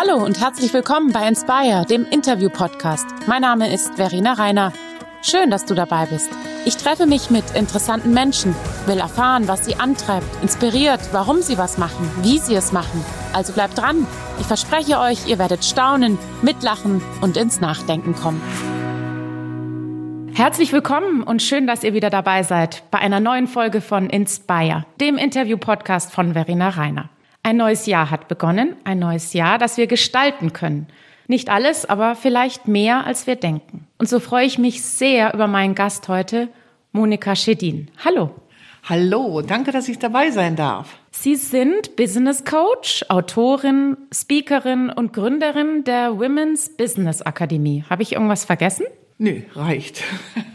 Hallo und herzlich willkommen bei Inspire, dem Interview-Podcast. Mein Name ist Verena Reiner. Schön, dass du dabei bist. Ich treffe mich mit interessanten Menschen, will erfahren, was sie antreibt, inspiriert, warum sie was machen, wie sie es machen. Also bleibt dran. Ich verspreche euch, ihr werdet staunen, mitlachen und ins Nachdenken kommen. Herzlich willkommen und schön, dass ihr wieder dabei seid bei einer neuen Folge von Inspire, dem Interview-Podcast von Verena Reiner. Ein neues Jahr hat begonnen, ein neues Jahr, das wir gestalten können. Nicht alles, aber vielleicht mehr, als wir denken. Und so freue ich mich sehr über meinen Gast heute, Monika Schedin. Hallo. Hallo, danke, dass ich dabei sein darf. Sie sind Business Coach, Autorin, Speakerin und Gründerin der Women's Business Akademie. Habe ich irgendwas vergessen? Nö, reicht.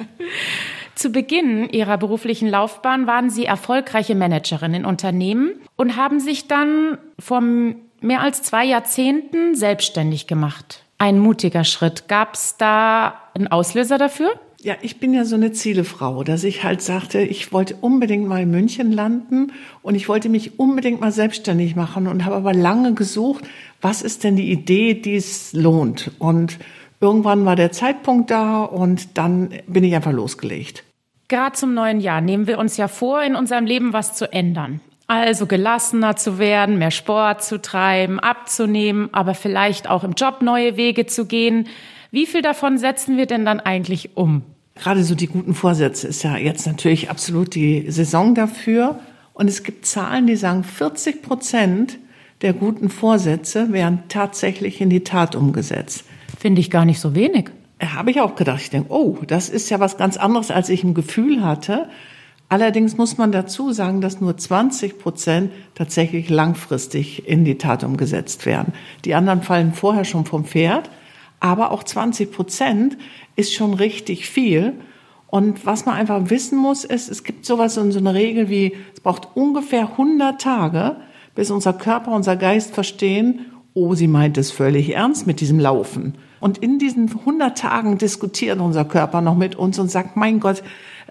Zu Beginn ihrer beruflichen Laufbahn waren sie erfolgreiche Managerin in Unternehmen und haben sich dann vor mehr als zwei Jahrzehnten selbstständig gemacht. Ein mutiger Schritt. Gab es da einen Auslöser dafür? Ja, ich bin ja so eine Zielefrau, dass ich halt sagte, ich wollte unbedingt mal in München landen und ich wollte mich unbedingt mal selbstständig machen und habe aber lange gesucht, was ist denn die Idee, die es lohnt. Und irgendwann war der Zeitpunkt da und dann bin ich einfach losgelegt. Gerade zum neuen Jahr nehmen wir uns ja vor, in unserem Leben was zu ändern. Also gelassener zu werden, mehr Sport zu treiben, abzunehmen, aber vielleicht auch im Job neue Wege zu gehen. Wie viel davon setzen wir denn dann eigentlich um? Gerade so die guten Vorsätze ist ja jetzt natürlich absolut die Saison dafür. Und es gibt Zahlen, die sagen, 40 Prozent der guten Vorsätze werden tatsächlich in die Tat umgesetzt. Finde ich gar nicht so wenig. Habe ich auch gedacht. Ich denke, oh, das ist ja was ganz anderes, als ich ein Gefühl hatte. Allerdings muss man dazu sagen, dass nur 20 Prozent tatsächlich langfristig in die Tat umgesetzt werden. Die anderen fallen vorher schon vom Pferd. Aber auch 20 Prozent ist schon richtig viel. Und was man einfach wissen muss, ist, es gibt sowas in so eine Regel wie, es braucht ungefähr 100 Tage, bis unser Körper, unser Geist verstehen, oh, sie meint es völlig ernst mit diesem Laufen. Und in diesen 100 Tagen diskutiert unser Körper noch mit uns und sagt, mein Gott,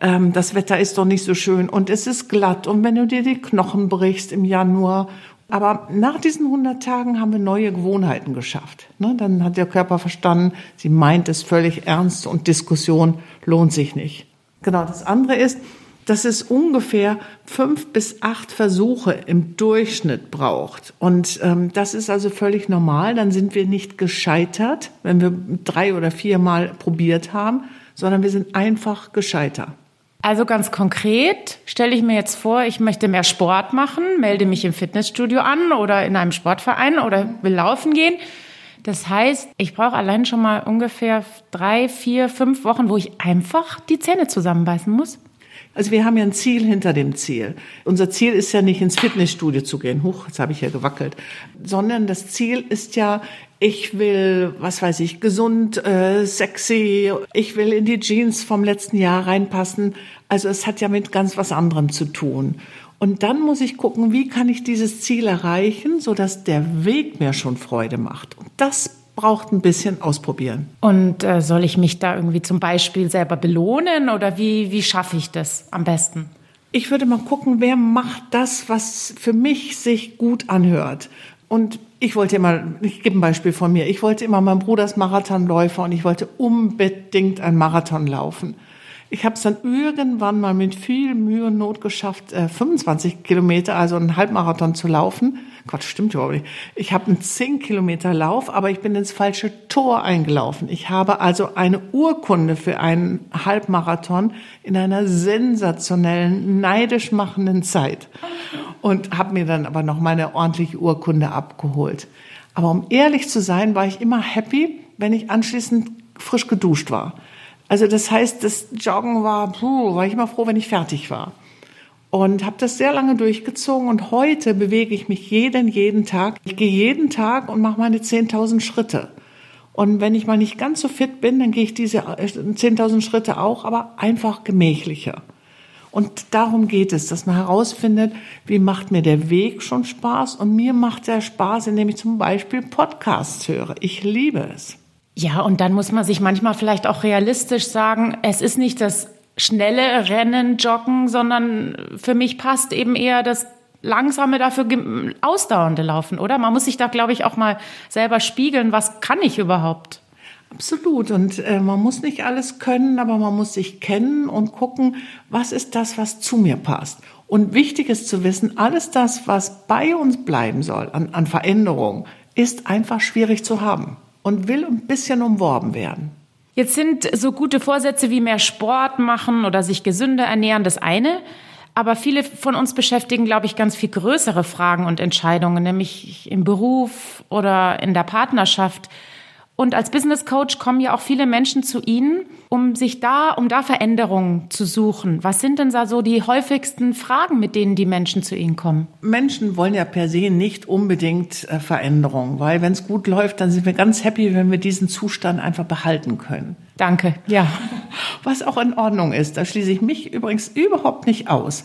ähm, das Wetter ist doch nicht so schön und es ist glatt und wenn du dir die Knochen brichst im Januar. Aber nach diesen 100 Tagen haben wir neue Gewohnheiten geschafft. Ne? Dann hat der Körper verstanden, sie meint es völlig ernst und Diskussion lohnt sich nicht. Genau, das andere ist, dass es ungefähr fünf bis acht Versuche im Durchschnitt braucht. Und ähm, das ist also völlig normal. Dann sind wir nicht gescheitert, wenn wir drei oder viermal probiert haben, sondern wir sind einfach gescheitert. Also ganz konkret stelle ich mir jetzt vor, ich möchte mehr Sport machen, melde mich im Fitnessstudio an oder in einem Sportverein oder will laufen gehen. Das heißt, ich brauche allein schon mal ungefähr drei, vier, fünf Wochen, wo ich einfach die Zähne zusammenbeißen muss. Also wir haben ja ein Ziel hinter dem Ziel. Unser Ziel ist ja nicht ins Fitnessstudio zu gehen, huch, jetzt habe ich ja gewackelt, sondern das Ziel ist ja, ich will, was weiß ich, gesund, äh, sexy, ich will in die Jeans vom letzten Jahr reinpassen. Also es hat ja mit ganz was anderem zu tun. Und dann muss ich gucken, wie kann ich dieses Ziel erreichen, sodass der Weg mir schon Freude macht. Und das braucht ein bisschen ausprobieren. Und äh, soll ich mich da irgendwie zum Beispiel selber belohnen oder wie, wie schaffe ich das am besten? Ich würde mal gucken, wer macht das, was für mich sich gut anhört. Und ich wollte immer, ich gebe ein Beispiel von mir, ich wollte immer, mein Bruder ist Marathonläufer und ich wollte unbedingt einen Marathon laufen. Ich habe es dann irgendwann mal mit viel Mühe und Not geschafft, 25 äh, Kilometer, also einen Halbmarathon zu laufen. Gott, stimmt überhaupt nicht. Ich habe einen 10 Kilometer Lauf, aber ich bin ins falsche Tor eingelaufen. Ich habe also eine Urkunde für einen Halbmarathon in einer sensationellen, neidisch machenden Zeit. Und habe mir dann aber noch meine ordentliche Urkunde abgeholt. Aber um ehrlich zu sein, war ich immer happy, wenn ich anschließend frisch geduscht war. Also das heißt, das Joggen war, puh, war ich immer froh, wenn ich fertig war und habe das sehr lange durchgezogen und heute bewege ich mich jeden, jeden Tag. Ich gehe jeden Tag und mache meine 10.000 Schritte. Und wenn ich mal nicht ganz so fit bin, dann gehe ich diese 10.000 Schritte auch, aber einfach gemächlicher. Und darum geht es, dass man herausfindet, wie macht mir der Weg schon Spaß und mir macht der Spaß, indem ich zum Beispiel Podcasts höre. Ich liebe es. Ja, und dann muss man sich manchmal vielleicht auch realistisch sagen, es ist nicht das schnelle Rennen, Joggen, sondern für mich passt eben eher das langsame, dafür ausdauernde laufen, oder? Man muss sich da, glaube ich, auch mal selber spiegeln, was kann ich überhaupt? Absolut. Und äh, man muss nicht alles können, aber man muss sich kennen und gucken, was ist das, was zu mir passt. Und wichtig ist zu wissen, alles das, was bei uns bleiben soll an, an Veränderung, ist einfach schwierig zu haben und will ein bisschen umworben werden. Jetzt sind so gute Vorsätze wie mehr Sport machen oder sich gesünder ernähren das eine. Aber viele von uns beschäftigen, glaube ich, ganz viel größere Fragen und Entscheidungen, nämlich im Beruf oder in der Partnerschaft. Und als Business Coach kommen ja auch viele Menschen zu Ihnen, um sich da, um da Veränderungen zu suchen. Was sind denn da so die häufigsten Fragen, mit denen die Menschen zu Ihnen kommen? Menschen wollen ja per se nicht unbedingt äh, Veränderungen, weil wenn es gut läuft, dann sind wir ganz happy, wenn wir diesen Zustand einfach behalten können. Danke, ja. Was auch in Ordnung ist. Da schließe ich mich übrigens überhaupt nicht aus.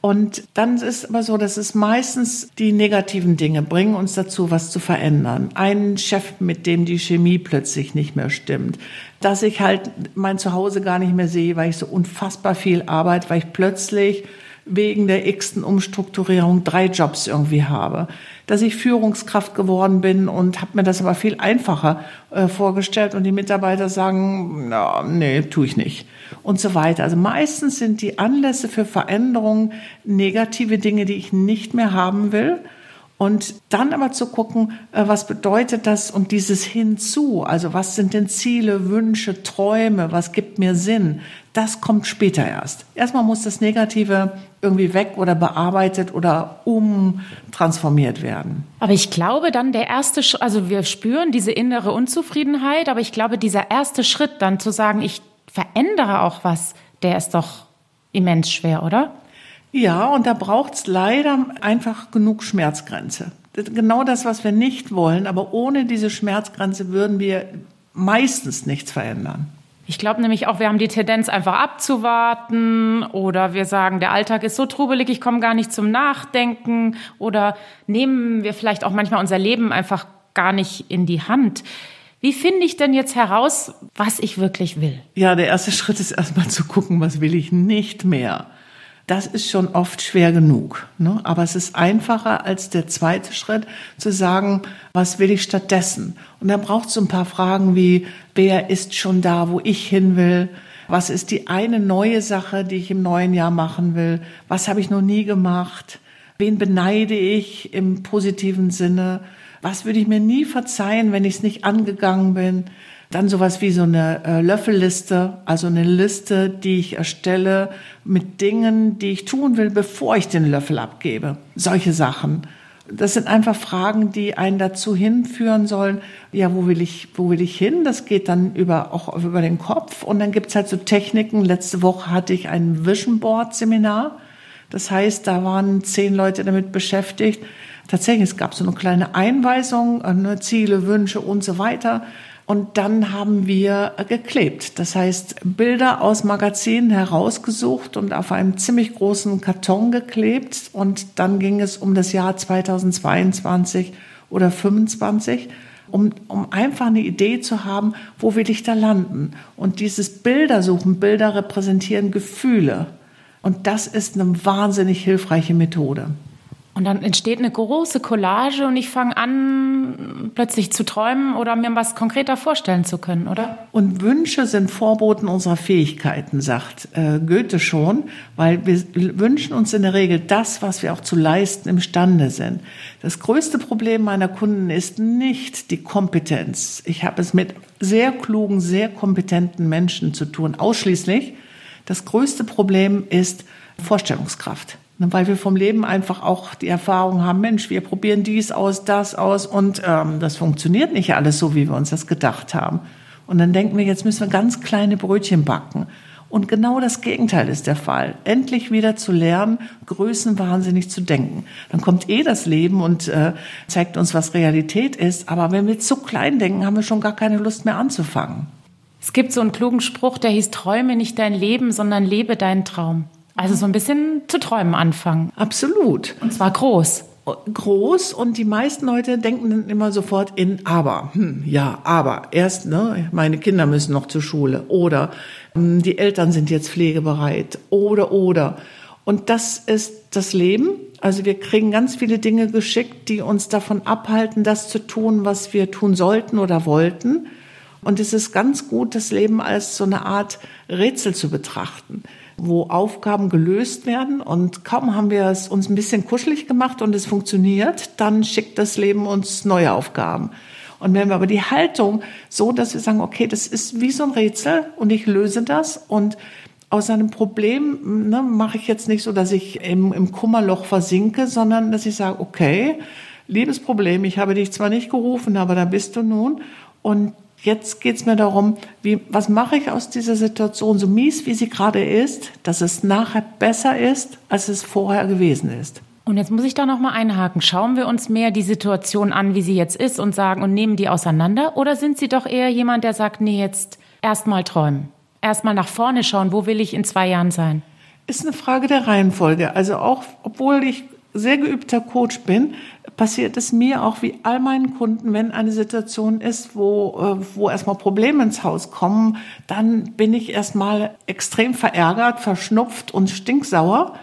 Und dann ist es aber so, dass es meistens die negativen Dinge bringen uns dazu, was zu verändern. Ein Chef, mit dem die Chemie plötzlich nicht mehr stimmt. Dass ich halt mein Zuhause gar nicht mehr sehe, weil ich so unfassbar viel arbeite, weil ich plötzlich wegen der x-ten Umstrukturierung drei Jobs irgendwie habe. Dass ich Führungskraft geworden bin und habe mir das aber viel einfacher äh, vorgestellt und die Mitarbeiter sagen, no, nee, tue ich nicht und so weiter. Also meistens sind die Anlässe für Veränderungen negative Dinge, die ich nicht mehr haben will. Und dann aber zu gucken, äh, was bedeutet das und dieses hinzu, also was sind denn Ziele, Wünsche, Träume, was gibt mir Sinn, das kommt später erst. Erstmal muss das Negative irgendwie weg oder bearbeitet oder umtransformiert werden. Aber ich glaube dann der erste, also wir spüren diese innere Unzufriedenheit, aber ich glaube dieser erste Schritt dann zu sagen, ich verändere auch was, der ist doch immens schwer, oder? Ja, und da braucht es leider einfach genug Schmerzgrenze. Genau das, was wir nicht wollen, aber ohne diese Schmerzgrenze würden wir meistens nichts verändern. Ich glaube nämlich auch, wir haben die Tendenz, einfach abzuwarten oder wir sagen, der Alltag ist so trubelig, ich komme gar nicht zum Nachdenken oder nehmen wir vielleicht auch manchmal unser Leben einfach gar nicht in die Hand. Wie finde ich denn jetzt heraus, was ich wirklich will? Ja, der erste Schritt ist erstmal zu gucken, was will ich nicht mehr. Das ist schon oft schwer genug. Ne? Aber es ist einfacher als der zweite Schritt zu sagen, was will ich stattdessen? Und dann braucht es ein paar Fragen wie, wer ist schon da, wo ich hin will? Was ist die eine neue Sache, die ich im neuen Jahr machen will? Was habe ich noch nie gemacht? Wen beneide ich im positiven Sinne? Was würde ich mir nie verzeihen, wenn ich es nicht angegangen bin? Dann sowas wie so eine äh, Löffelliste, also eine Liste, die ich erstelle mit Dingen, die ich tun will, bevor ich den Löffel abgebe. Solche Sachen. Das sind einfach Fragen, die einen dazu hinführen sollen, ja, wo will ich, wo will ich hin? Das geht dann über, auch über den Kopf. Und dann gibt's halt so Techniken. Letzte Woche hatte ich ein Vision Board Seminar. Das heißt, da waren zehn Leute damit beschäftigt, tatsächlich, es gab so eine kleine Einweisung, äh, ne, Ziele, Wünsche und so weiter. Und dann haben wir geklebt. Das heißt, Bilder aus Magazinen herausgesucht und auf einem ziemlich großen Karton geklebt. Und dann ging es um das Jahr 2022 oder 2025, um, um einfach eine Idee zu haben, wo will ich da landen. Und dieses Bildersuchen, Bilder repräsentieren Gefühle. Und das ist eine wahnsinnig hilfreiche Methode. Und dann entsteht eine große Collage und ich fange an, plötzlich zu träumen oder mir was konkreter vorstellen zu können, oder? Und Wünsche sind Vorboten unserer Fähigkeiten, sagt äh, Goethe schon, weil wir wünschen uns in der Regel das, was wir auch zu leisten imstande sind. Das größte Problem meiner Kunden ist nicht die Kompetenz. Ich habe es mit sehr klugen, sehr kompetenten Menschen zu tun, ausschließlich. Das größte Problem ist Vorstellungskraft. Weil wir vom Leben einfach auch die Erfahrung haben, Mensch, wir probieren dies aus, das aus und ähm, das funktioniert nicht alles so, wie wir uns das gedacht haben. Und dann denken wir, jetzt müssen wir ganz kleine Brötchen backen. Und genau das Gegenteil ist der Fall. Endlich wieder zu lernen, größenwahnsinnig zu denken. Dann kommt eh das Leben und äh, zeigt uns, was Realität ist. Aber wenn wir zu klein denken, haben wir schon gar keine Lust mehr anzufangen. Es gibt so einen klugen Spruch, der hieß, träume nicht dein Leben, sondern lebe deinen Traum. Also so ein bisschen zu träumen anfangen. Absolut. Und zwar groß. Groß und die meisten Leute denken dann immer sofort in aber. Hm, ja, aber erst, ne, meine Kinder müssen noch zur Schule oder hm, die Eltern sind jetzt pflegebereit oder oder. Und das ist das Leben Also wir kriegen ganz viele Dinge geschickt, die uns davon abhalten, das zu tun, was wir tun sollten oder wollten. Und es ist ganz gut, das Leben als so eine Art Rätsel zu betrachten, wo Aufgaben gelöst werden. Und kaum haben wir es uns ein bisschen kuschelig gemacht und es funktioniert, dann schickt das Leben uns neue Aufgaben. Und wenn wir aber die Haltung so, dass wir sagen, okay, das ist wie so ein Rätsel und ich löse das und aus einem Problem ne, mache ich jetzt nicht so, dass ich im, im Kummerloch versinke, sondern dass ich sage, okay, liebes Problem, ich habe dich zwar nicht gerufen, aber da bist du nun. Und jetzt geht's mir darum, wie, was mache ich aus dieser Situation, so mies wie sie gerade ist, dass es nachher besser ist, als es vorher gewesen ist. Und jetzt muss ich da noch mal einhaken. Schauen wir uns mehr die Situation an, wie sie jetzt ist und sagen und nehmen die auseinander? Oder sind Sie doch eher jemand, der sagt, nee, jetzt erst mal träumen? erstmal nach vorne schauen, wo will ich in zwei Jahren sein? Ist eine Frage der Reihenfolge. Also auch, obwohl ich sehr geübter Coach bin, passiert es mir auch wie all meinen Kunden, wenn eine Situation ist, wo, äh, wo erstmal Probleme ins Haus kommen, dann bin ich erstmal extrem verärgert, verschnupft und stinksauer.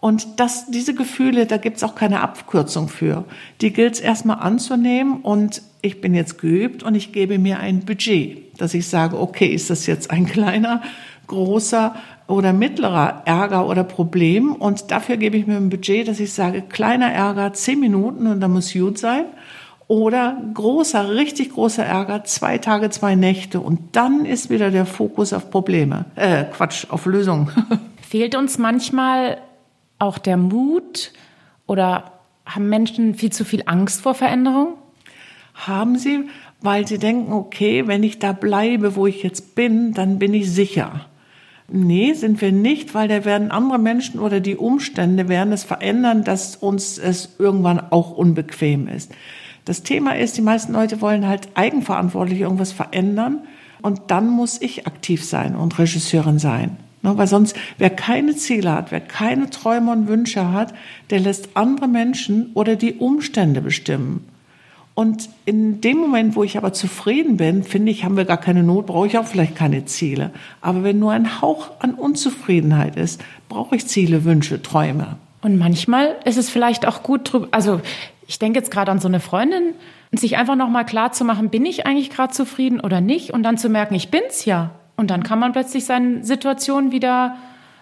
Und das, diese Gefühle, da gibt's auch keine Abkürzung für. Die gilt es erstmal anzunehmen und ich bin jetzt geübt und ich gebe mir ein Budget, dass ich sage, okay, ist das jetzt ein kleiner, großer oder mittlerer Ärger oder Problem und dafür gebe ich mir ein Budget, dass ich sage, kleiner Ärger, zehn Minuten und dann muss gut sein oder großer, richtig großer Ärger, zwei Tage, zwei Nächte und dann ist wieder der Fokus auf Probleme, äh, Quatsch, auf Lösungen. Fehlt uns manchmal auch der Mut oder haben Menschen viel zu viel Angst vor Veränderung? Haben sie, weil sie denken, okay, wenn ich da bleibe, wo ich jetzt bin, dann bin ich sicher. Nee, sind wir nicht, weil da werden andere Menschen oder die Umstände werden es verändern, dass uns es irgendwann auch unbequem ist. Das Thema ist, die meisten Leute wollen halt eigenverantwortlich irgendwas verändern und dann muss ich aktiv sein und Regisseurin sein. Ne, weil sonst, wer keine Ziele hat, wer keine Träume und Wünsche hat, der lässt andere Menschen oder die Umstände bestimmen. Und in dem Moment, wo ich aber zufrieden bin, finde ich, haben wir gar keine Not, brauche ich auch vielleicht keine Ziele. Aber wenn nur ein Hauch an Unzufriedenheit ist, brauche ich Ziele, Wünsche, Träume. Und manchmal ist es vielleicht auch gut also ich denke jetzt gerade an so eine Freundin, sich einfach nochmal klar zu machen, bin ich eigentlich gerade zufrieden oder nicht? Und dann zu merken, ich bin's ja. Und dann kann man plötzlich seine Situation wieder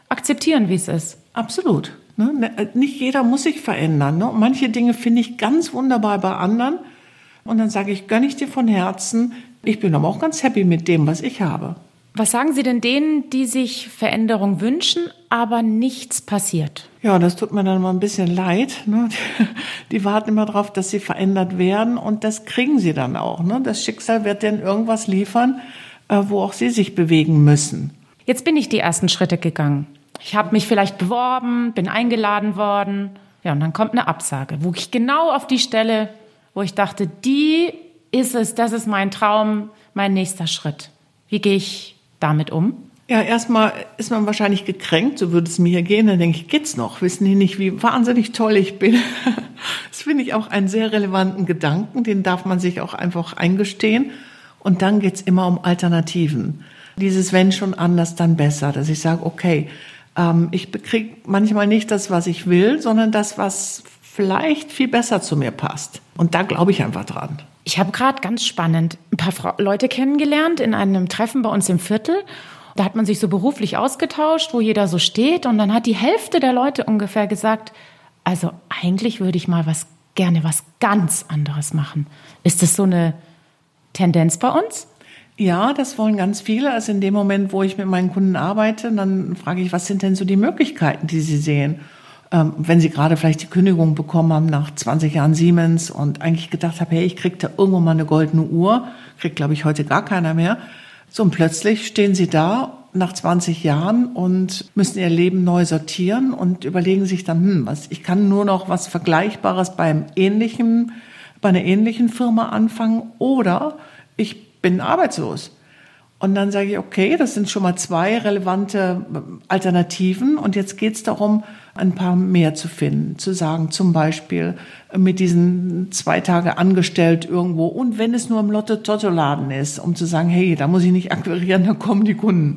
akzeptieren, wie es ist. Absolut. Ne, ne, nicht jeder muss sich verändern. Ne? Manche Dinge finde ich ganz wunderbar bei anderen. Und dann sage ich, gönne ich dir von Herzen. Ich bin aber auch ganz happy mit dem, was ich habe. Was sagen Sie denn denen, die sich Veränderung wünschen, aber nichts passiert? Ja, das tut mir dann mal ein bisschen leid. Ne? Die warten immer darauf, dass sie verändert werden und das kriegen sie dann auch. Ne? Das Schicksal wird denen irgendwas liefern, äh, wo auch sie sich bewegen müssen. Jetzt bin ich die ersten Schritte gegangen. Ich habe mich vielleicht beworben, bin eingeladen worden. Ja, und dann kommt eine Absage, wo ich genau auf die Stelle, wo ich dachte, die ist es, das ist mein Traum, mein nächster Schritt. Wie gehe ich damit um? Ja, erstmal ist man wahrscheinlich gekränkt, so würde es mir hier gehen. Dann denke ich, geht's noch? Wissen die nicht, wie wahnsinnig toll ich bin? Das finde ich auch einen sehr relevanten Gedanken, den darf man sich auch einfach eingestehen. Und dann geht's immer um Alternativen. Dieses wenn schon anders, dann besser, dass ich sage, okay, ähm, ich kriege manchmal nicht das, was ich will, sondern das, was vielleicht viel besser zu mir passt. Und da glaube ich einfach dran. Ich habe gerade ganz spannend ein paar Fra Leute kennengelernt in einem Treffen bei uns im Viertel. Da hat man sich so beruflich ausgetauscht, wo jeder so steht. Und dann hat die Hälfte der Leute ungefähr gesagt, also eigentlich würde ich mal was gerne was ganz anderes machen. Ist das so eine Tendenz bei uns? Ja, das wollen ganz viele. Also in dem Moment, wo ich mit meinen Kunden arbeite, dann frage ich, was sind denn so die Möglichkeiten, die sie sehen? Ähm, wenn sie gerade vielleicht die Kündigung bekommen haben nach 20 Jahren Siemens und eigentlich gedacht haben, hey, ich krieg da irgendwo mal eine goldene Uhr, kriegt glaube ich heute gar keiner mehr. So und plötzlich stehen sie da nach 20 Jahren und müssen ihr Leben neu sortieren und überlegen sich dann, hm, was, ich kann nur noch was Vergleichbares beim ähnlichen, bei einer ähnlichen Firma anfangen oder ich bin arbeitslos. Und dann sage ich, okay, das sind schon mal zwei relevante Alternativen. Und jetzt geht es darum, ein paar mehr zu finden. Zu sagen, zum Beispiel mit diesen zwei Tage angestellt irgendwo. Und wenn es nur im Lotte-Totto-Laden ist, um zu sagen, hey, da muss ich nicht akquirieren, da kommen die Kunden.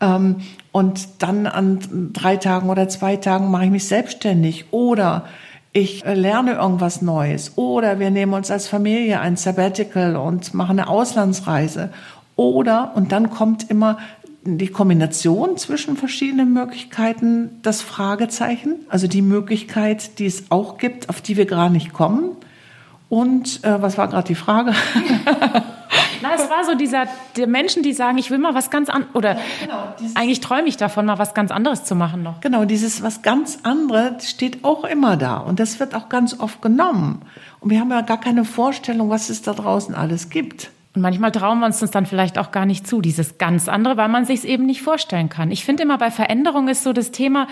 Ähm, Und dann an drei Tagen oder zwei Tagen mache ich mich selbstständig. Oder ich äh, lerne irgendwas Neues. Oder wir nehmen uns als Familie ein Sabbatical und machen eine Auslandsreise. Oder, und dann kommt immer die Kombination zwischen verschiedenen Möglichkeiten, das Fragezeichen, also die Möglichkeit, die es auch gibt, auf die wir gerade nicht kommen. Und äh, was war gerade die Frage? Na, es war so dieser der Menschen, die sagen, ich will mal was ganz anderes oder ja, genau, eigentlich träume ich davon, mal was ganz anderes zu machen noch. Genau, dieses was ganz anderes steht auch immer da und das wird auch ganz oft genommen. Und wir haben ja gar keine Vorstellung, was es da draußen alles gibt. Und manchmal trauen wir uns das dann vielleicht auch gar nicht zu, dieses ganz andere, weil man sich es eben nicht vorstellen kann. Ich finde immer bei Veränderung ist so das Thema,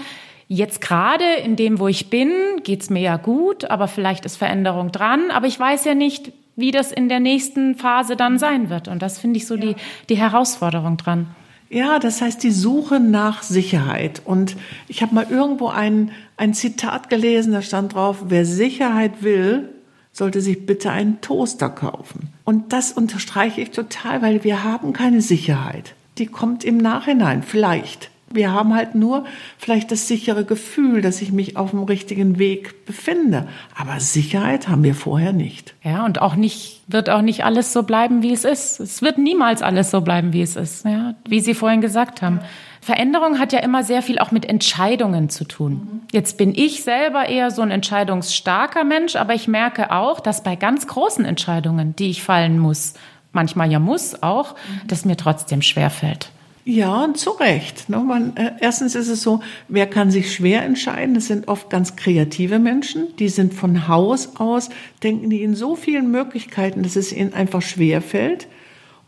jetzt gerade in dem, wo ich bin, geht's mir ja gut, aber vielleicht ist Veränderung dran, aber ich weiß ja nicht, wie das in der nächsten Phase dann sein wird. Und das finde ich so ja. die, die Herausforderung dran. Ja, das heißt die Suche nach Sicherheit. Und ich habe mal irgendwo ein, ein Zitat gelesen, da stand drauf, wer Sicherheit will, sollte sich bitte einen Toaster kaufen. Und das unterstreiche ich total, weil wir haben keine Sicherheit. Die kommt im Nachhinein, vielleicht. Wir haben halt nur vielleicht das sichere Gefühl, dass ich mich auf dem richtigen Weg befinde. Aber Sicherheit haben wir vorher nicht. Ja, und auch nicht, wird auch nicht alles so bleiben, wie es ist. Es wird niemals alles so bleiben, wie es ist. Ja, wie Sie vorhin gesagt haben. Veränderung hat ja immer sehr viel auch mit Entscheidungen zu tun. Jetzt bin ich selber eher so ein entscheidungsstarker Mensch, aber ich merke auch, dass bei ganz großen Entscheidungen, die ich fallen muss, manchmal ja muss auch, dass mir trotzdem schwerfällt. Ja, zu Recht. Ne? Äh, erstens ist es so, wer kann sich schwer entscheiden? Das sind oft ganz kreative Menschen. Die sind von Haus aus, denken die in so vielen Möglichkeiten, dass es ihnen einfach schwer fällt.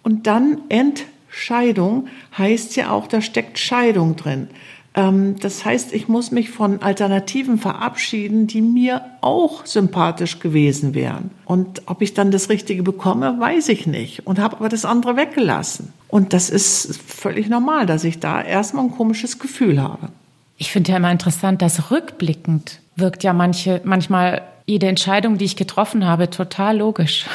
Und dann Entscheidung heißt ja auch, da steckt Scheidung drin. Ähm, das heißt, ich muss mich von Alternativen verabschieden, die mir auch sympathisch gewesen wären. Und ob ich dann das Richtige bekomme, weiß ich nicht. Und habe aber das andere weggelassen. Und das ist völlig normal, dass ich da erstmal ein komisches Gefühl habe. Ich finde ja immer interessant, dass rückblickend wirkt ja manche, manchmal jede Entscheidung, die ich getroffen habe, total logisch.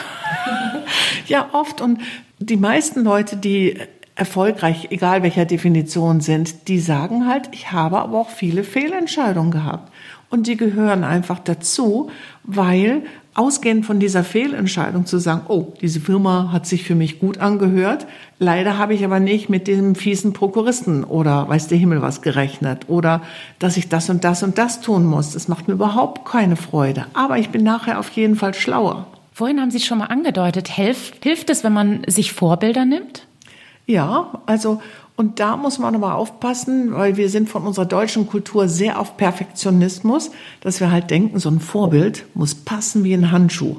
ja, oft. Und die meisten Leute, die erfolgreich, egal welcher Definition sind, die sagen halt, ich habe aber auch viele Fehlentscheidungen gehabt. Und die gehören einfach dazu, weil ausgehend von dieser Fehlentscheidung zu sagen, oh, diese Firma hat sich für mich gut angehört, leider habe ich aber nicht mit dem fiesen Prokuristen oder weiß der Himmel was gerechnet oder dass ich das und das und das tun muss. Das macht mir überhaupt keine Freude. Aber ich bin nachher auf jeden Fall schlauer. Vorhin haben Sie schon mal angedeutet, hilft, hilft es, wenn man sich Vorbilder nimmt? Ja, also und da muss man aber aufpassen, weil wir sind von unserer deutschen Kultur sehr auf Perfektionismus, dass wir halt denken, so ein Vorbild muss passen wie ein Handschuh.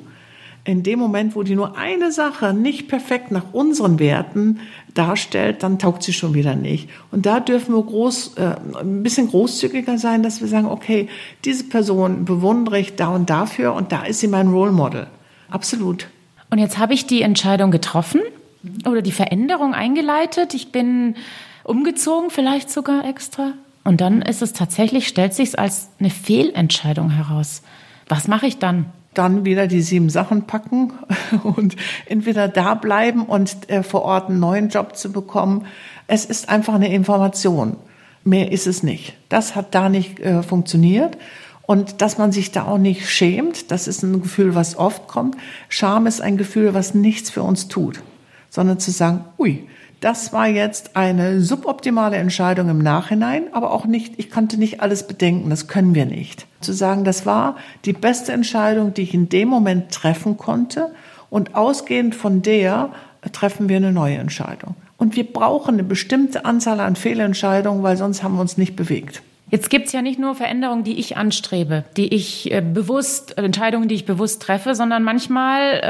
In dem Moment, wo die nur eine Sache nicht perfekt nach unseren Werten darstellt, dann taugt sie schon wieder nicht. Und da dürfen wir groß, äh, ein bisschen großzügiger sein, dass wir sagen, okay, diese Person bewundere ich da und dafür und da ist sie mein Role Model. Absolut. Und jetzt habe ich die Entscheidung getroffen oder die Veränderung eingeleitet. Ich bin umgezogen, vielleicht sogar extra. Und dann ist es tatsächlich, stellt sich als eine Fehlentscheidung heraus. Was mache ich dann? Dann wieder die sieben Sachen packen und entweder da bleiben und äh, vor Ort einen neuen Job zu bekommen. Es ist einfach eine Information. Mehr ist es nicht. Das hat da nicht äh, funktioniert. Und dass man sich da auch nicht schämt, das ist ein Gefühl, was oft kommt. Scham ist ein Gefühl, was nichts für uns tut sondern zu sagen, ui, das war jetzt eine suboptimale Entscheidung im Nachhinein, aber auch nicht, ich konnte nicht alles bedenken, das können wir nicht. Zu sagen, das war die beste Entscheidung, die ich in dem Moment treffen konnte und ausgehend von der treffen wir eine neue Entscheidung. Und wir brauchen eine bestimmte Anzahl an Fehlentscheidungen, weil sonst haben wir uns nicht bewegt. Jetzt gibt's ja nicht nur Veränderungen, die ich anstrebe, die ich äh, bewusst, äh, Entscheidungen, die ich bewusst treffe, sondern manchmal,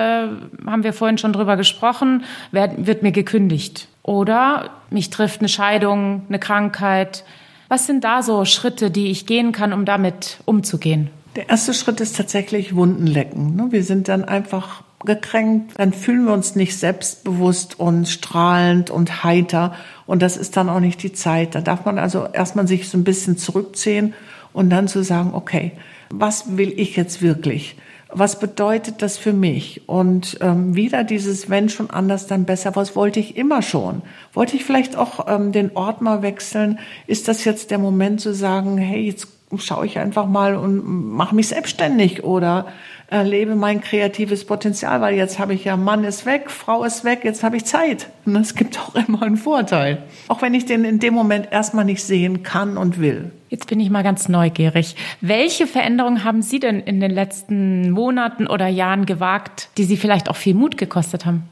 äh, haben wir vorhin schon drüber gesprochen, werd, wird mir gekündigt. Oder mich trifft eine Scheidung, eine Krankheit. Was sind da so Schritte, die ich gehen kann, um damit umzugehen? Der erste Schritt ist tatsächlich Wunden lecken. Ne? Wir sind dann einfach gekränkt, dann fühlen wir uns nicht selbstbewusst und strahlend und heiter. Und das ist dann auch nicht die Zeit. Da darf man also erstmal sich so ein bisschen zurückziehen und dann zu sagen, okay, was will ich jetzt wirklich? was bedeutet das für mich? Und ähm, wieder dieses Wenn schon anders, dann besser. Was wollte ich immer schon? Wollte ich vielleicht auch ähm, den Ort mal wechseln? Ist das jetzt der Moment zu sagen, hey, jetzt schaue ich einfach mal und mache mich selbstständig oder äh, lebe mein kreatives Potenzial, weil jetzt habe ich ja Mann ist weg, Frau ist weg, jetzt habe ich Zeit. Und das gibt auch immer einen Vorteil. Auch wenn ich den in dem Moment erstmal nicht sehen kann und will. Jetzt bin ich mal ganz neugierig. Welche Veränderungen haben Sie denn in den letzten Monaten oder Jahren gewagt, die Sie vielleicht auch viel Mut gekostet haben?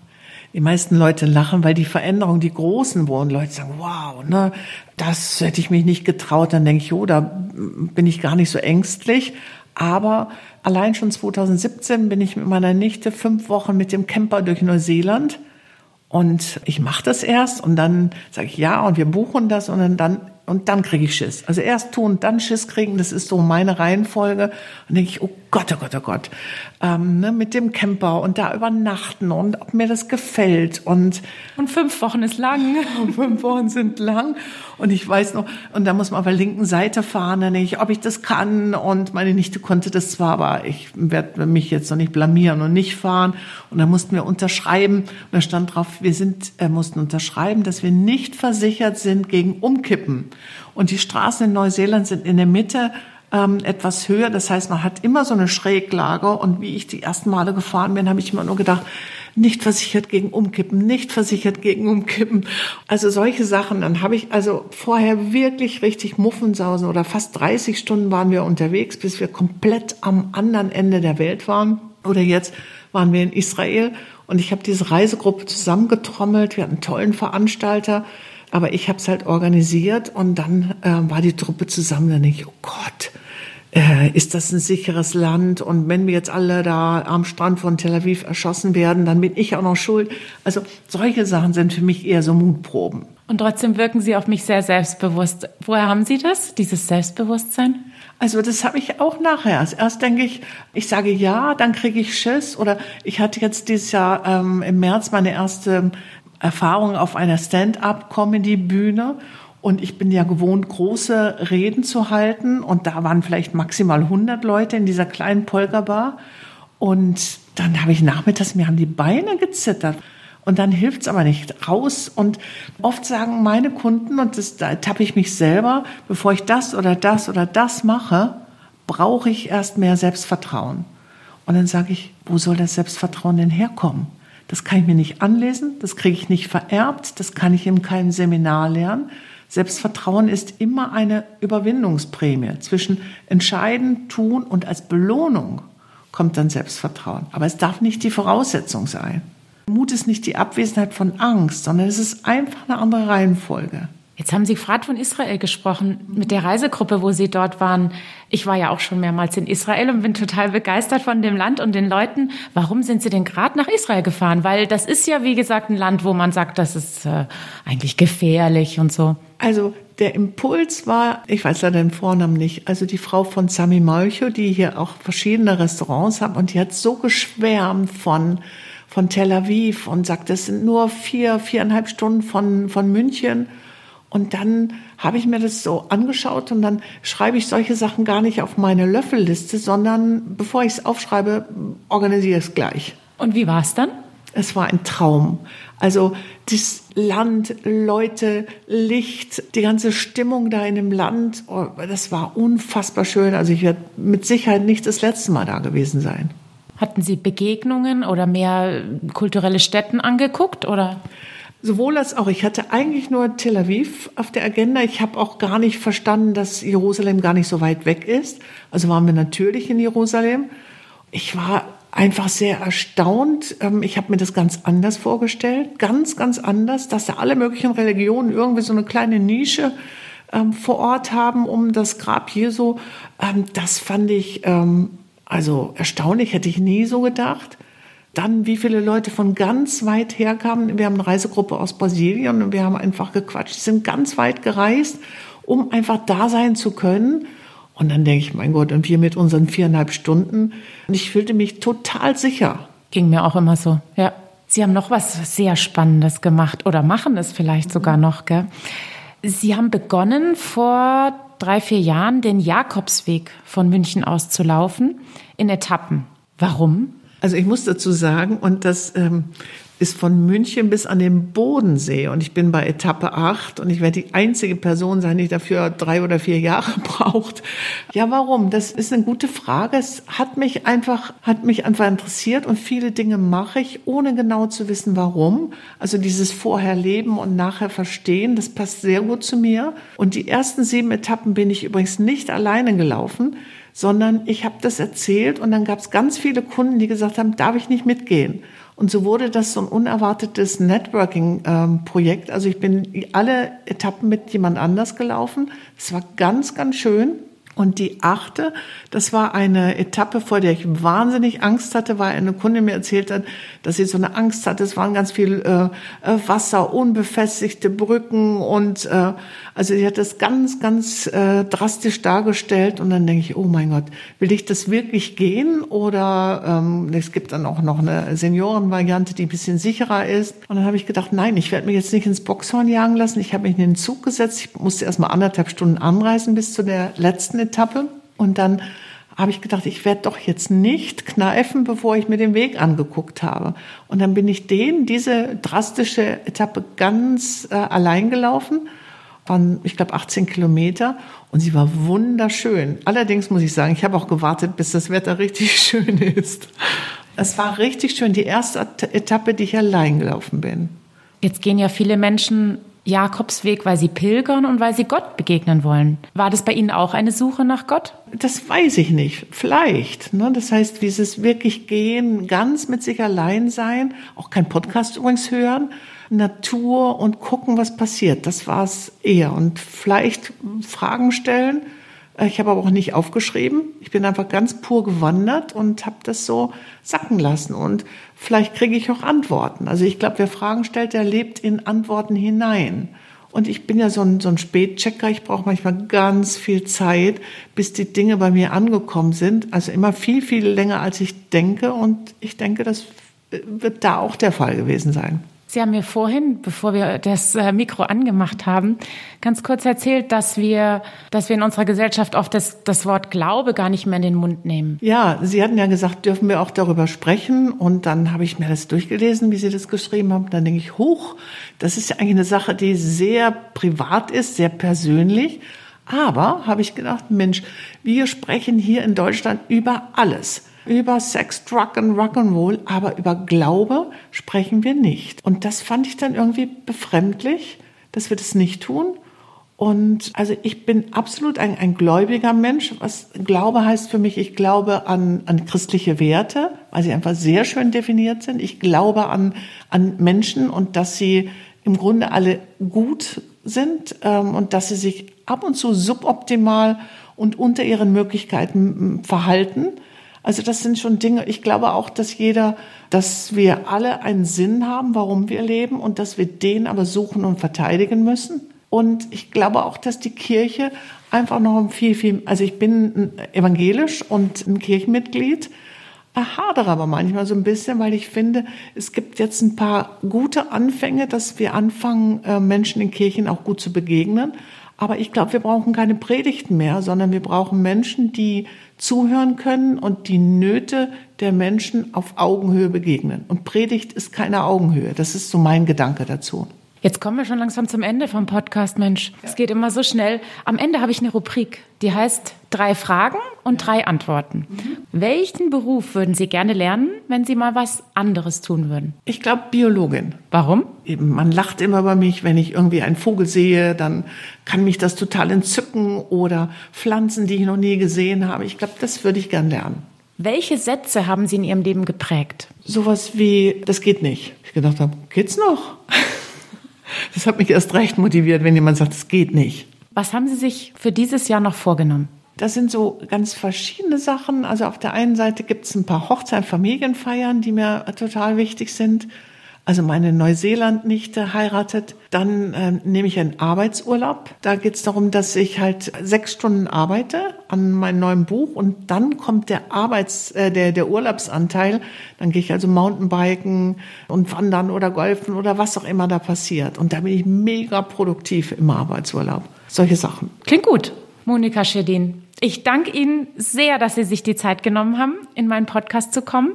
Die meisten Leute lachen, weil die Veränderungen, die großen wurden, Leute sagen, wow, ne, das hätte ich mich nicht getraut. Dann denke ich, oh, da bin ich gar nicht so ängstlich. Aber allein schon 2017 bin ich mit meiner Nichte fünf Wochen mit dem Camper durch Neuseeland. Und ich mache das erst und dann sage ich ja und wir buchen das und dann und dann kriege ich Schiss. Also erst tun, dann Schiss kriegen, das ist so meine Reihenfolge. Und denke ich, oh Gott, oh Gott, oh Gott, ähm, ne, mit dem Camper und da übernachten und ob mir das gefällt. Und, und fünf Wochen ist lang. Fünf Wochen sind lang. Und ich weiß noch, und da muss man auf der linken Seite fahren, dann ich, ob ich das kann. Und meine Nichte konnte das zwar, aber ich werde mich jetzt noch nicht blamieren und nicht fahren. Und dann mussten wir unterschreiben. Und da stand drauf, wir sind, äh, mussten unterschreiben, dass wir nicht versichert sind gegen Umkippen. Und die Straßen in Neuseeland sind in der Mitte ähm, etwas höher. Das heißt, man hat immer so eine Schräglage. Und wie ich die ersten Male gefahren bin, habe ich immer nur gedacht, nicht versichert gegen Umkippen, nicht versichert gegen Umkippen. Also solche Sachen. Dann habe ich also vorher wirklich richtig Muffensausen oder fast 30 Stunden waren wir unterwegs, bis wir komplett am anderen Ende der Welt waren. Oder jetzt waren wir in Israel und ich habe diese Reisegruppe zusammengetrommelt. Wir hatten einen tollen Veranstalter. Aber ich habe es halt organisiert und dann äh, war die Truppe zusammen. Dann denke ich, oh Gott, äh, ist das ein sicheres Land? Und wenn wir jetzt alle da am Strand von Tel Aviv erschossen werden, dann bin ich auch noch schuld. Also solche Sachen sind für mich eher so Mutproben. Und trotzdem wirken Sie auf mich sehr selbstbewusst. Woher haben Sie das, dieses Selbstbewusstsein? Also das habe ich auch nachher. Erst denke ich, ich sage ja, dann kriege ich Schiss. Oder ich hatte jetzt dieses Jahr ähm, im März meine erste Erfahrung auf einer Stand-up-Comedy-Bühne und ich bin ja gewohnt, große Reden zu halten. Und da waren vielleicht maximal 100 Leute in dieser kleinen Polka-Bar. Und dann habe ich nachmittags, mir haben die Beine gezittert. Und dann hilft's aber nicht raus. Und oft sagen meine Kunden, und das, da tappe ich mich selber, bevor ich das oder das oder das mache, brauche ich erst mehr Selbstvertrauen. Und dann sage ich, wo soll das Selbstvertrauen denn herkommen? Das kann ich mir nicht anlesen, das kriege ich nicht vererbt, das kann ich in keinem Seminar lernen. Selbstvertrauen ist immer eine Überwindungsprämie zwischen entscheiden, tun und als Belohnung kommt dann Selbstvertrauen. Aber es darf nicht die Voraussetzung sein. Mut ist nicht die Abwesenheit von Angst, sondern es ist einfach eine andere Reihenfolge. Jetzt haben Sie gerade von Israel gesprochen, mit der Reisegruppe, wo Sie dort waren. Ich war ja auch schon mehrmals in Israel und bin total begeistert von dem Land und den Leuten. Warum sind Sie denn gerade nach Israel gefahren? Weil das ist ja, wie gesagt, ein Land, wo man sagt, das ist äh, eigentlich gefährlich und so. Also der Impuls war, ich weiß leider den Vornamen nicht, also die Frau von Sami Malcho, die hier auch verschiedene Restaurants hat und die hat so geschwärmt von von Tel Aviv und sagt, das sind nur vier, viereinhalb Stunden von, von München. Und dann habe ich mir das so angeschaut und dann schreibe ich solche Sachen gar nicht auf meine Löffelliste, sondern bevor ich es aufschreibe, organisiere ich es gleich. Und wie war es dann? Es war ein Traum. Also das Land, Leute, Licht, die ganze Stimmung da in dem Land, oh, das war unfassbar schön. Also ich werde mit Sicherheit nicht das letzte Mal da gewesen sein. Hatten Sie Begegnungen oder mehr kulturelle Städten angeguckt oder? Sowohl als auch. Ich hatte eigentlich nur Tel Aviv auf der Agenda. Ich habe auch gar nicht verstanden, dass Jerusalem gar nicht so weit weg ist. Also waren wir natürlich in Jerusalem. Ich war einfach sehr erstaunt. Ähm, ich habe mir das ganz anders vorgestellt. Ganz, ganz anders, dass da alle möglichen Religionen irgendwie so eine kleine Nische ähm, vor Ort haben um das Grab Jesu. Ähm, das fand ich also erstaunlich, hätte ich nie so gedacht. Dann, wie viele Leute von ganz weit her kamen. Wir haben eine Reisegruppe aus Brasilien und wir haben einfach gequatscht. Die sind ganz weit gereist, um einfach da sein zu können. Und dann denke ich, mein Gott, und wir mit unseren viereinhalb Stunden. Und ich fühlte mich total sicher. Ging mir auch immer so, ja. Sie haben noch was sehr Spannendes gemacht oder machen es vielleicht sogar noch, gell? Sie haben begonnen, vor drei, vier Jahren den Jakobsweg von München aus zu laufen in Etappen. Warum? Also ich muss dazu sagen, und das ähm, ist von München bis an den Bodensee und ich bin bei Etappe 8 und ich werde die einzige Person sein, die dafür drei oder vier Jahre braucht. Ja, warum? Das ist eine gute Frage. Es hat mich einfach, hat mich einfach interessiert und viele Dinge mache ich, ohne genau zu wissen, warum. Also dieses vorher leben und nachher verstehen, das passt sehr gut zu mir. Und die ersten sieben Etappen bin ich übrigens nicht alleine gelaufen sondern ich habe das erzählt und dann gab es ganz viele Kunden, die gesagt haben, darf ich nicht mitgehen? Und so wurde das so ein unerwartetes Networking-Projekt. also ich bin alle Etappen mit jemand anders gelaufen. Es war ganz, ganz schön. Und die achte, das war eine Etappe, vor der ich wahnsinnig Angst hatte, weil eine Kundin mir erzählt hat, dass sie so eine Angst hatte. Es waren ganz viel äh, äh, Wasser, unbefestigte Brücken und äh, also sie hat das ganz, ganz äh, drastisch dargestellt. Und dann denke ich, oh mein Gott, will ich das wirklich gehen? Oder ähm, es gibt dann auch noch eine Seniorenvariante, die ein bisschen sicherer ist. Und dann habe ich gedacht, nein, ich werde mich jetzt nicht ins Boxhorn jagen lassen. Ich habe mich in den Zug gesetzt. Ich musste erst mal anderthalb Stunden anreisen bis zu der letzten Etappe. Und dann habe ich gedacht, ich werde doch jetzt nicht kneifen, bevor ich mir den Weg angeguckt habe. Und dann bin ich den, diese drastische Etappe ganz äh, allein gelaufen, waren, ich glaube, 18 Kilometer und sie war wunderschön. Allerdings muss ich sagen, ich habe auch gewartet, bis das Wetter richtig schön ist. Es war richtig schön, die erste Etappe, die ich allein gelaufen bin. Jetzt gehen ja viele Menschen Jakobsweg, weil sie pilgern und weil sie Gott begegnen wollen. War das bei Ihnen auch eine Suche nach Gott? Das weiß ich nicht. Vielleicht. Ne? Das heißt, dieses wirklich gehen, ganz mit sich allein sein, auch kein Podcast übrigens hören, Natur und gucken, was passiert. Das war es eher. Und vielleicht Fragen stellen. Ich habe aber auch nicht aufgeschrieben. Ich bin einfach ganz pur gewandert und habe das so sacken lassen. Und vielleicht kriege ich auch Antworten. Also ich glaube, wer Fragen stellt, der lebt in Antworten hinein. Und ich bin ja so ein, so ein Spätchecker. Ich brauche manchmal ganz viel Zeit, bis die Dinge bei mir angekommen sind. Also immer viel, viel länger, als ich denke. Und ich denke, das wird da auch der Fall gewesen sein. Sie haben mir vorhin, bevor wir das äh, Mikro angemacht haben, ganz kurz erzählt, dass wir, dass wir in unserer Gesellschaft oft das, das Wort Glaube gar nicht mehr in den Mund nehmen. Ja, Sie hatten ja gesagt, dürfen wir auch darüber sprechen. Und dann habe ich mir das durchgelesen, wie Sie das geschrieben haben. Dann denke ich, hoch, das ist ja eigentlich eine Sache, die sehr privat ist, sehr persönlich. Aber habe ich gedacht, Mensch, wir sprechen hier in Deutschland über alles über Sex, Drug und Rock'n'Roll, aber über Glaube sprechen wir nicht. Und das fand ich dann irgendwie befremdlich, dass wir das nicht tun. Und also ich bin absolut ein, ein gläubiger Mensch. Was Glaube heißt für mich, ich glaube an, an christliche Werte, weil sie einfach sehr schön definiert sind. Ich glaube an, an Menschen und dass sie im Grunde alle gut sind ähm, und dass sie sich ab und zu suboptimal und unter ihren Möglichkeiten verhalten. Also das sind schon Dinge, ich glaube auch, dass jeder, dass wir alle einen Sinn haben, warum wir leben und dass wir den aber suchen und verteidigen müssen. Und ich glaube auch, dass die Kirche einfach noch viel, viel, also ich bin evangelisch und ein Kirchenmitglied, hadere aber manchmal so ein bisschen, weil ich finde, es gibt jetzt ein paar gute Anfänge, dass wir anfangen, äh, Menschen in Kirchen auch gut zu begegnen. Aber ich glaube, wir brauchen keine Predigten mehr, sondern wir brauchen Menschen, die zuhören können und die Nöte der Menschen auf Augenhöhe begegnen. Und Predigt ist keine Augenhöhe. Das ist so mein Gedanke dazu. Jetzt kommen wir schon langsam zum Ende vom Podcast, Mensch. Es geht immer so schnell. Am Ende habe ich eine Rubrik, die heißt drei Fragen und drei Antworten. Mhm. Welchen Beruf würden Sie gerne lernen, wenn Sie mal was anderes tun würden? Ich glaube Biologin. Warum? Eben, man lacht immer über mich, wenn ich irgendwie einen Vogel sehe, dann kann mich das total entzücken oder Pflanzen, die ich noch nie gesehen habe. Ich glaube, das würde ich gern lernen. Welche Sätze haben Sie in Ihrem Leben geprägt? Sowas wie, das geht nicht. Ich gedacht habe, geht's noch? Das hat mich erst recht motiviert, wenn jemand sagt, es geht nicht. Was haben Sie sich für dieses Jahr noch vorgenommen? Das sind so ganz verschiedene Sachen. Also auf der einen Seite gibt es ein paar Hochzeit, Familienfeiern, die mir total wichtig sind also meine Neuseeland-Nichte heiratet, dann äh, nehme ich einen Arbeitsurlaub. Da geht es darum, dass ich halt sechs Stunden arbeite an meinem neuen Buch und dann kommt der Arbeits, äh, der, der Urlaubsanteil. Dann gehe ich also Mountainbiken und wandern oder golfen oder was auch immer da passiert. Und da bin ich mega produktiv im Arbeitsurlaub. Solche Sachen. Klingt gut. Monika Schedin, ich danke Ihnen sehr, dass Sie sich die Zeit genommen haben, in meinen Podcast zu kommen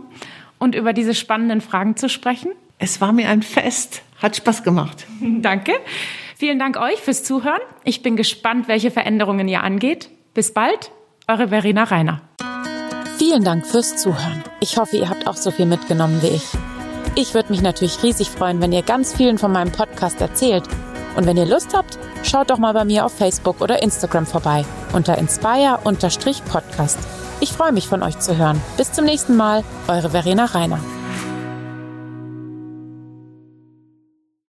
und über diese spannenden Fragen zu sprechen. Es war mir ein Fest. Hat Spaß gemacht. Danke. Vielen Dank euch fürs Zuhören. Ich bin gespannt, welche Veränderungen ihr angeht. Bis bald, eure Verena Reiner. Vielen Dank fürs Zuhören. Ich hoffe, ihr habt auch so viel mitgenommen wie ich. Ich würde mich natürlich riesig freuen, wenn ihr ganz vielen von meinem Podcast erzählt. Und wenn ihr Lust habt, schaut doch mal bei mir auf Facebook oder Instagram vorbei unter inspire-podcast. Ich freue mich von euch zu hören. Bis zum nächsten Mal, eure Verena Reiner.